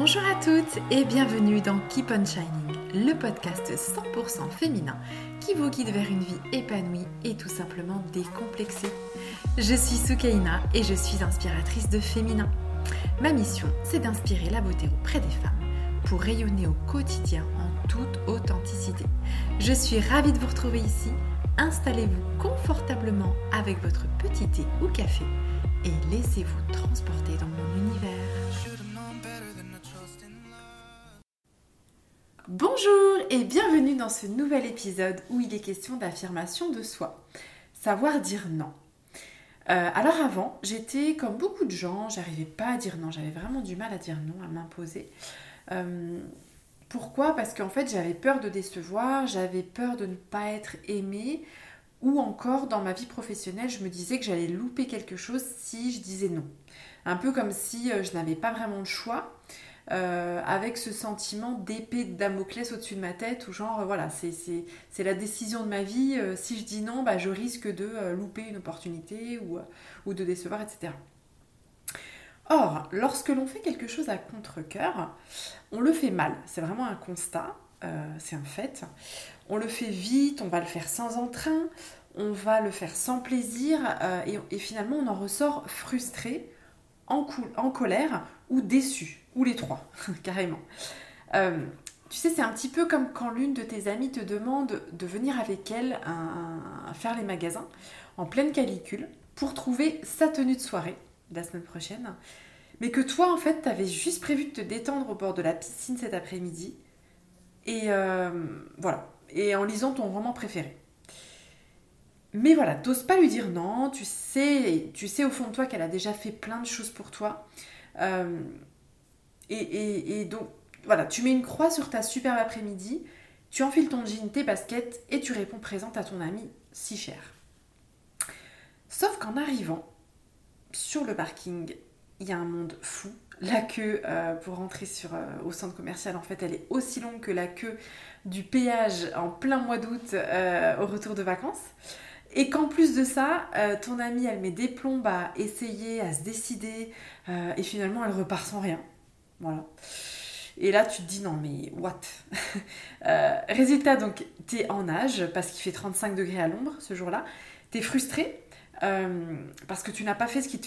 Bonjour à toutes et bienvenue dans Keep on Shining, le podcast 100% féminin qui vous guide vers une vie épanouie et tout simplement décomplexée. Je suis Soukaina et je suis inspiratrice de féminin. Ma mission, c'est d'inspirer la beauté auprès des femmes pour rayonner au quotidien en toute authenticité. Je suis ravie de vous retrouver ici. Installez-vous confortablement avec votre petit thé ou café et laissez-vous transporter dans mon univers. Et bienvenue dans ce nouvel épisode où il est question d'affirmation de soi. Savoir dire non. Euh, alors avant, j'étais comme beaucoup de gens, j'arrivais pas à dire non, j'avais vraiment du mal à dire non, à m'imposer. Euh, pourquoi? Parce qu'en fait j'avais peur de décevoir, j'avais peur de ne pas être aimée, ou encore dans ma vie professionnelle, je me disais que j'allais louper quelque chose si je disais non. Un peu comme si euh, je n'avais pas vraiment le choix. Euh, avec ce sentiment d'épée de Damoclès au-dessus de ma tête, ou genre, voilà, c'est la décision de ma vie, euh, si je dis non, bah, je risque de euh, louper une opportunité ou, de décevoir, etc. Or, lorsque l'on fait quelque chose à contre-coeur, on le fait mal, c'est vraiment un constat, c'est un fait. On le fait vite, on va le faire sans entrain, on va le faire sans plaisir, et, finalement on en ressort frustré, en colère ou déçu, ou les trois, carrément. Euh, tu sais, c'est un petit peu comme quand l'une de tes amies te demande de venir avec elle faire les magasins en pleine calicule pour trouver sa tenue de soirée la semaine prochaine, mais que toi, en fait, tu avais juste prévu de te détendre au bord de la piscine cet après-midi, et euh, voilà, et en lisant ton roman préféré. Mais voilà, t'oses pas lui dire non, tu sais, tu sais au fond de toi qu'elle a déjà fait plein de choses pour toi, euh, et, donc, voilà, tu mets une croix sur ta superbe après-midi, tu enfiles ton jean, tes baskets et tu réponds présente à ton ami si cher. Sauf qu'en arrivant sur le parking, il y a un monde fou. La queue euh, pour rentrer euh, au centre commercial, en fait, elle est aussi longue que la queue du péage en plein mois d'août au retour de vacances. Et qu'en plus de ça, euh, ton amie, elle met des plombes à essayer, à se décider, euh, et finalement, elle repart sans rien. Voilà. Et là, tu te dis, non, mais what? Euh, Résultat, donc, tu es en nage, parce qu'il fait 35 degrés à l'ombre ce jour-là. Tu es frustré, parce que tu n'as pas fait ce te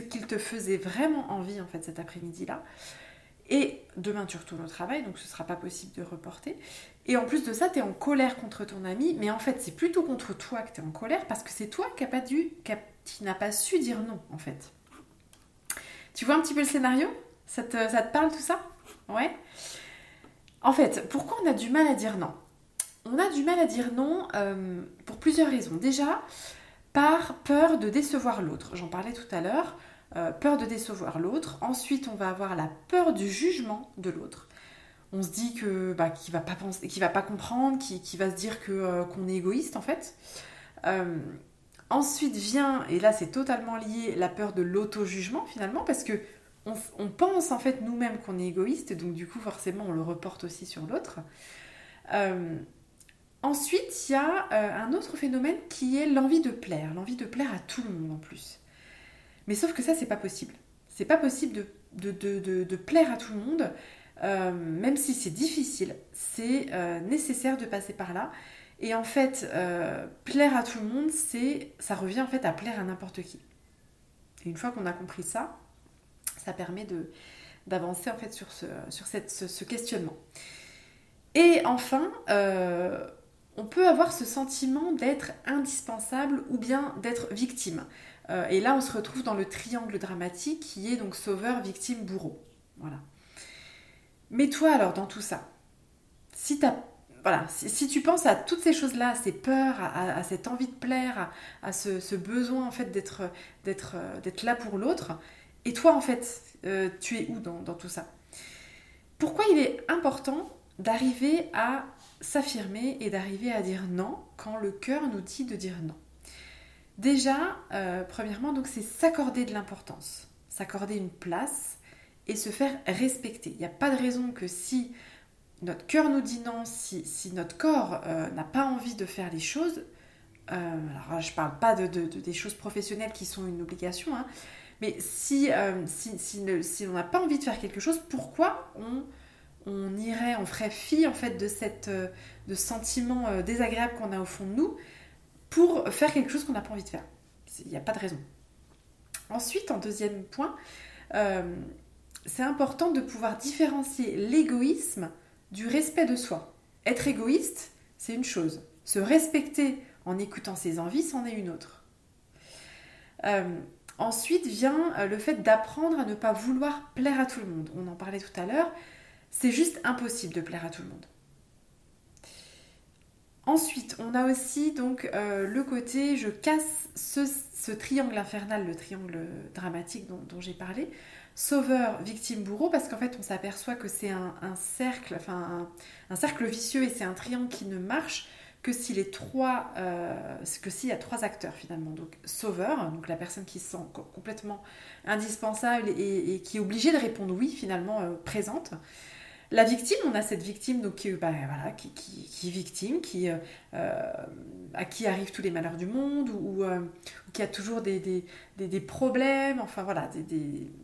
qu'il te faisait vraiment envie, en fait, cet après-midi-là. Et demain, tu retournes au travail, donc ce ne sera pas possible de reporter. Et en plus de ça, tu es en colère contre ton ami, mais en fait, c'est plutôt contre toi que tu es en colère parce que c'est toi qui n'as qui pas su dire non, en fait. Tu vois un petit peu le scénario? Ça te, ça te parle tout ça? Ouais En fait, pourquoi on a du mal à dire non? On a du mal à dire non euh, pour plusieurs raisons. Déjà, par peur de décevoir l'autre. J'en parlais tout à l'heure. Euh, peur de décevoir l'autre. Ensuite, on va avoir la peur du jugement de l'autre on se dit que bah, qu'il va pas penser, qu'il va pas comprendre, qu'il va se dire que euh, qu'on est égoïste en fait. Euh, ensuite vient, et là c'est totalement lié, la peur de l'auto-jugement finalement, parce que on, pense en fait nous-mêmes qu'on est égoïste, donc du coup forcément on le reporte aussi sur l'autre. Euh, ensuite, il y a un autre phénomène qui est l'envie de plaire, l'envie de plaire à tout le monde en plus. Mais sauf que ça, c'est pas possible. C'est pas possible de, de, plaire à tout le monde. Euh, même si c'est difficile, c'est euh, nécessaire de passer par là. Et en fait, euh, plaire à tout le monde, c'est, ça revient en fait à plaire à n'importe qui. Et une fois qu'on a compris ça, ça permet de, d'avancer en fait sur ce, sur cette, ce, questionnement. Et enfin, on peut avoir ce sentiment d'être indispensable ou bien d'être victime. et là, on se retrouve dans le triangle dramatique qui est donc sauveur, victime, bourreau. Voilà. Mais toi alors dans tout ça, si, voilà, si, tu penses à toutes ces choses-là, à ces peurs, à, cette envie de plaire, à, ce, besoin en fait d'être, d'être, là pour l'autre, et toi en fait, euh, tu es où dans, dans tout ça? Pourquoi il est important d'arriver à s'affirmer et d'arriver à dire non quand le cœur nous dit de dire non? Déjà, euh, premièrement, donc c'est s'accorder de l'importance, s'accorder une place, et se faire respecter. Il n'y a pas de raison que si notre cœur nous dit non, si, notre corps euh, n'a pas envie de faire les choses, euh, alors je ne parle pas de, des choses professionnelles qui sont une obligation, hein, Mais si, si, on n'a pas envie de faire quelque chose, pourquoi on, irait, on ferait fi en fait de cette sentiment désagréable qu'on a au fond de nous pour faire quelque chose qu'on n'a pas envie de faire? Il n'y a pas de raison. Ensuite, en deuxième point, c'est important de pouvoir différencier l'égoïsme du respect de soi. Être égoïste, c'est une chose. Se respecter en écoutant ses envies, c'en est une autre. Euh, ensuite vient euh, le fait d'apprendre à ne pas vouloir plaire à tout le monde. On en parlait tout à l'heure. C'est juste impossible de plaire à tout le monde. Ensuite, on a aussi donc euh, le côté je casse ce, triangle infernal, le triangle dramatique dont j'ai parlé, sauveur, victime, bourreau, parce qu'en fait on s'aperçoit que c'est un, cercle, enfin un, cercle vicieux et c'est un triangle qui ne marche que si les trois, euh, que s'il y a trois acteurs finalement. Donc sauveur, donc la personne qui se sent complètement indispensable et, qui est obligée de répondre oui finalement euh, présente. La victime, on a cette victime donc, qui, bah, qui, qui, est victime, qui, euh, à qui arrivent tous les malheurs du monde ou, euh, qui a toujours des, des, problèmes. Enfin voilà,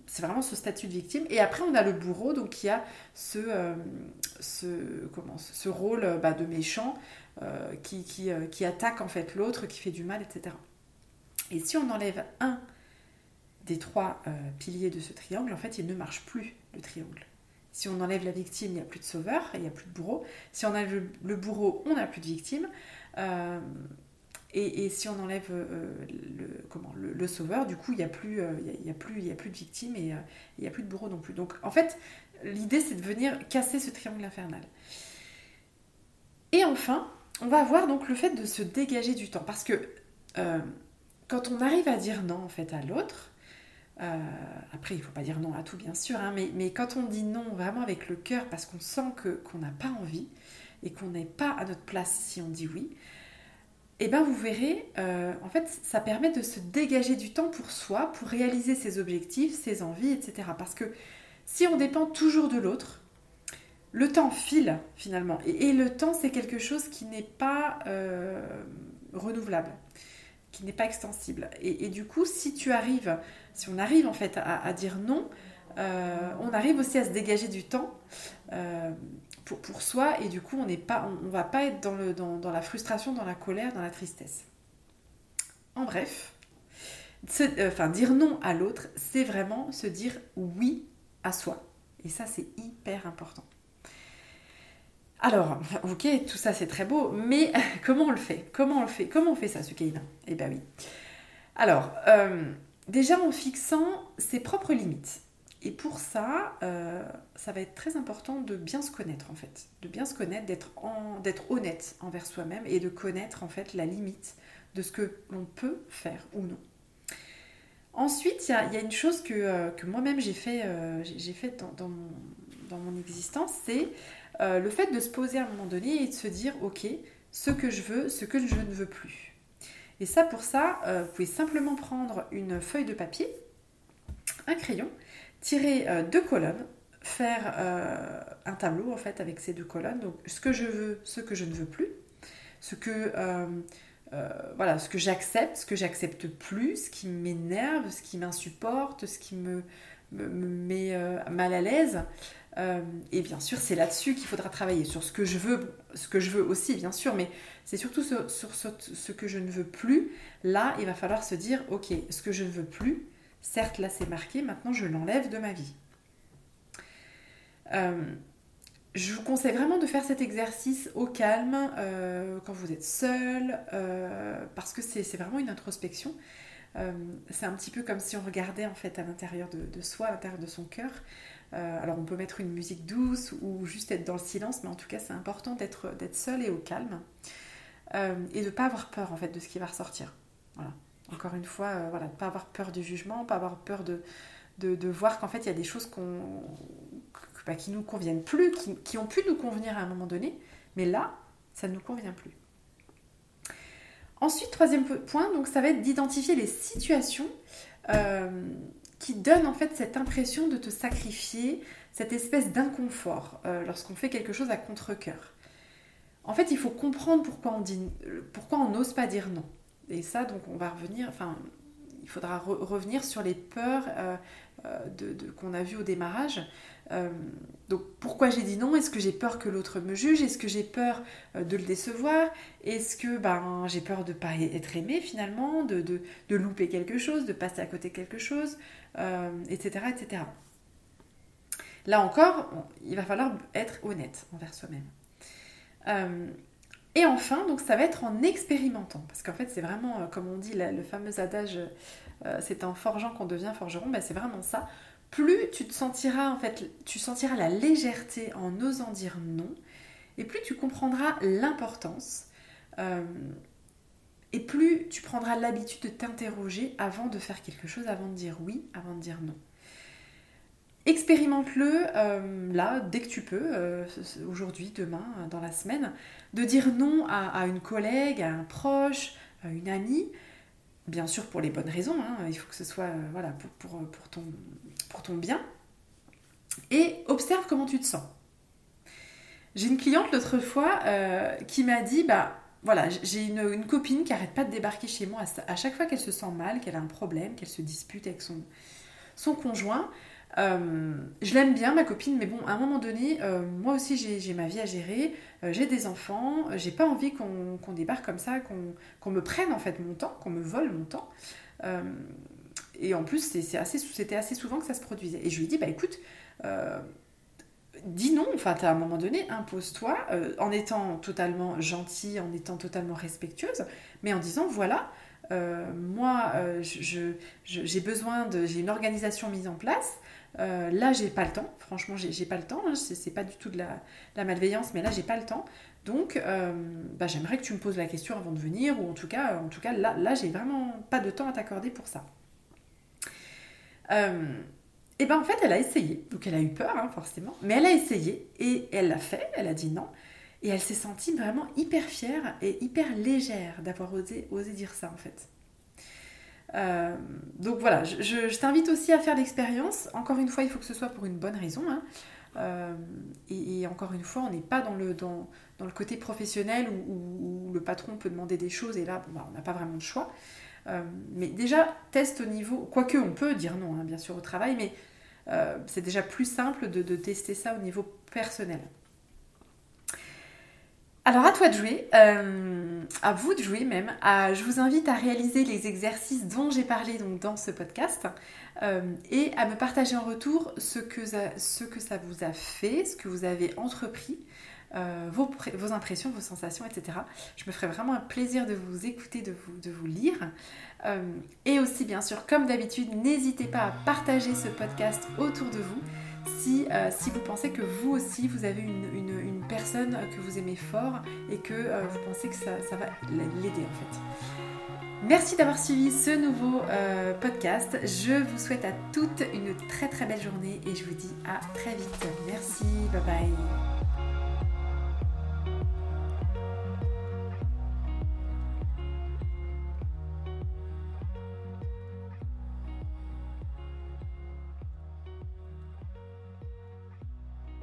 c'est vraiment ce statut de victime. Et après, on a le bourreau donc, qui a ce, euh, ce, rôle bah, de méchant qui, attaque en fait l'autre, qui fait du mal, etc. Et si on enlève un des trois piliers de ce triangle, en fait, il ne marche plus le triangle. Si on enlève la victime, il n'y a plus de sauveur, il n'y a plus de bourreau. Si on enlève le bourreau, on n'a plus de victime. Euh, et, si on enlève euh, le, comment, le, sauveur, du coup, il n'y a, plus, euh, a, a plus de victimes et il n'y a plus de bourreau non plus. Donc, en fait, l'idée, c'est de venir casser ce triangle infernal. Et enfin, on va voir donc le fait de se dégager du temps. Parce que quand on arrive à dire non, en fait, à l'autre, après, il ne faut pas dire non à tout, bien sûr, hein, mais, mais, quand on dit non vraiment avec le cœur, parce qu'on sent que, qu'on n'a pas envie et qu'on n'est pas à notre place si on dit oui, et eh bien vous verrez, euh, en fait, ça permet de se dégager du temps pour soi, pour réaliser ses objectifs, ses envies, etc. Parce que si on dépend toujours de l'autre, le temps file finalement. Et, le temps, c'est quelque chose qui n'est pas euh, renouvelable, qui n'est pas extensible. Et, du coup, si tu arrives, si on arrive en fait à, dire non, euh, on arrive aussi à se dégager du temps pour, soi et du coup on n'est pas on, va pas être dans, le, dans, la frustration, dans la colère, dans la tristesse. En bref, euh, dire non à l'autre, c'est vraiment se dire oui à soi. Et ça c'est hyper important. Alors, ok, tout ça c'est très beau, mais comment on le fait? Comment on le fait? Comment on fait ça, ce Kaina Eh bien oui. Alors, euh, déjà en fixant ses propres limites. Et pour ça, euh, ça va être très important de bien se connaître en fait, de bien se connaître, d'être, honnête envers soi-même et de connaître en fait la limite de ce que l'on peut faire ou non. Ensuite, il y, a une chose que, euh, moi-même j'ai fait, euh, fait dans, mon, existence, c'est le fait de se poser à un moment donné et de se dire, ok, ce que je veux, ce que je ne veux plus. Et ça, pour ça, vous pouvez simplement prendre une feuille de papier, un crayon, tirer euh, deux colonnes, faire euh, un tableau en fait avec ces deux colonnes. Donc ce que je veux, ce que je ne veux plus, ce que euh, voilà, ce que j'accepte, ce que j'accepte plus, ce qui m'énerve, ce qui m'insupporte, ce qui me, met mal à l'aise. Et bien sûr, c'est là-dessus qu'il faudra travailler, sur ce que je veux, ce que je veux aussi, bien sûr, mais c'est surtout sur, sur ce, ce, que je ne veux plus. Là, il va falloir se dire, ok, ce que je ne veux plus, Certes, là c'est marqué, maintenant je l'enlève de ma vie. Euh, je vous conseille vraiment de faire cet exercice au calme, euh, quand vous êtes seul, euh, parce que c'est vraiment une introspection. c'est un petit peu comme si on regardait en fait à l'intérieur de, soi, à l'intérieur de son cœur. Alors on peut mettre une musique douce ou juste être dans le silence, mais en tout cas c'est important d'être seul et au calme et de ne pas avoir peur en fait de ce qui va ressortir. Voilà. Encore une fois, euh, voilà, pas avoir peur du jugement, pas avoir peur de, voir qu'en fait il y a des choses bah, qui nous conviennent plus, qui, ont pu nous convenir à un moment donné, mais là, ça ne nous convient plus. Ensuite, troisième point, donc ça va être d'identifier les situations euh, qui donnent en fait cette impression de te sacrifier, cette espèce d'inconfort euh, lorsqu'on fait quelque chose à contre-coeur. En fait, il faut comprendre pourquoi on n'ose pas dire non. Et ça, donc, on va revenir. Enfin, il faudra revenir sur les peurs de, qu'on a vues au démarrage. Donc pourquoi j'ai dit non? Est-ce que j'ai peur que l'autre me juge? Est-ce que j'ai peur de le décevoir? Est-ce que ben, j'ai peur de ne pas être aimé finalement, de, louper quelque chose, de passer à côté quelque chose, etc., etc. Là encore, il va falloir être honnête envers soi-même. Euh, et enfin, donc ça va être en expérimentant, parce qu'en fait c'est vraiment, euh, comme on dit, le fameux adage, euh, c'est en forgeant qu'on devient forgeron, ben, c'est vraiment ça. Plus tu te sentiras, en fait, tu sentiras la légèreté en osant dire non, et plus tu comprendras l'importance, et plus tu prendras l'habitude de t'interroger avant de faire quelque chose, avant de dire oui, avant de dire non. Expérimente-le euh, là, dès que tu peux, euh, aujourd'hui, demain, dans la semaine, de dire non à, une collègue, à un proche, à une amie, bien sûr pour les bonnes raisons, hein, il faut que ce soit euh, voilà, pour, pour, ton, bien, et observe comment tu te sens. J'ai une cliente l'autre fois qui m'a dit, bah voilà, j'ai une, copine qui arrête pas de débarquer chez moi à, chaque fois qu'elle se sent mal, qu'elle a un problème, qu'elle se dispute avec son, conjoint. Euh, je l'aime bien, ma copine, mais bon, à un moment donné, euh, moi aussi j'ai ma vie à gérer, euh, j'ai des enfants, j'ai pas envie qu'on débarque comme ça, qu'on me prenne en fait mon temps, qu'on me vole mon temps. Et en plus, c'était assez, souvent que ça se produisait. Et je lui ai dit, bah écoute, dis non, enfin, à un moment donné, impose-toi, en étant totalement gentille, en étant totalement respectueuse, mais en disant, voilà, moi, j'ai besoin de, j'ai une organisation mise en place. Euh, là, j'ai pas le temps. Franchement, j'ai pas le temps. Hein. C'est pas du tout de la, malveillance, mais là, j'ai pas le temps. Donc, euh, bah, j'aimerais que tu me poses la question avant de venir, ou en tout cas, en tout cas, là, là, j'ai vraiment pas de temps à t'accorder pour ça. Euh, et ben en fait, elle a essayé. Donc, elle a eu peur, hein, forcément, mais elle a essayé et elle l'a fait. Elle a dit non. Et elle s'est sentie vraiment hyper fière et hyper légère d'avoir osé, dire ça, en fait. Euh, donc voilà, je, t'invite aussi à faire l'expérience. Encore une fois, il faut que ce soit pour une bonne raison. Hein. Euh, et, encore une fois, on n'est pas dans le, dans, dans, le côté professionnel où, le patron peut demander des choses et là, bah, on n'a pas vraiment de choix. Euh, mais déjà, teste au niveau, quoique on peut dire non, hein, bien sûr, au travail, mais c'est déjà plus simple de, tester ça au niveau personnel. Alors à toi de jouer, euh, à vous de jouer même. je vous invite à réaliser les exercices dont j'ai parlé donc, dans ce podcast euh, et à me partager en retour ce que, ce que ça vous a fait, ce que vous avez entrepris, euh, vos, impressions, vos sensations, etc. Je me ferai vraiment un plaisir de vous écouter, de vous, de vous lire. et aussi bien sûr, comme d'habitude, n'hésitez pas à partager ce podcast autour de vous si, euh, si vous pensez que vous aussi, vous avez une, personne que vous aimez fort et que euh, vous pensez que ça, va l'aider en fait. Merci d'avoir suivi ce nouveau euh, podcast. Je vous souhaite à toutes une très très belle journée et je vous dis à très vite. Merci, bye bye.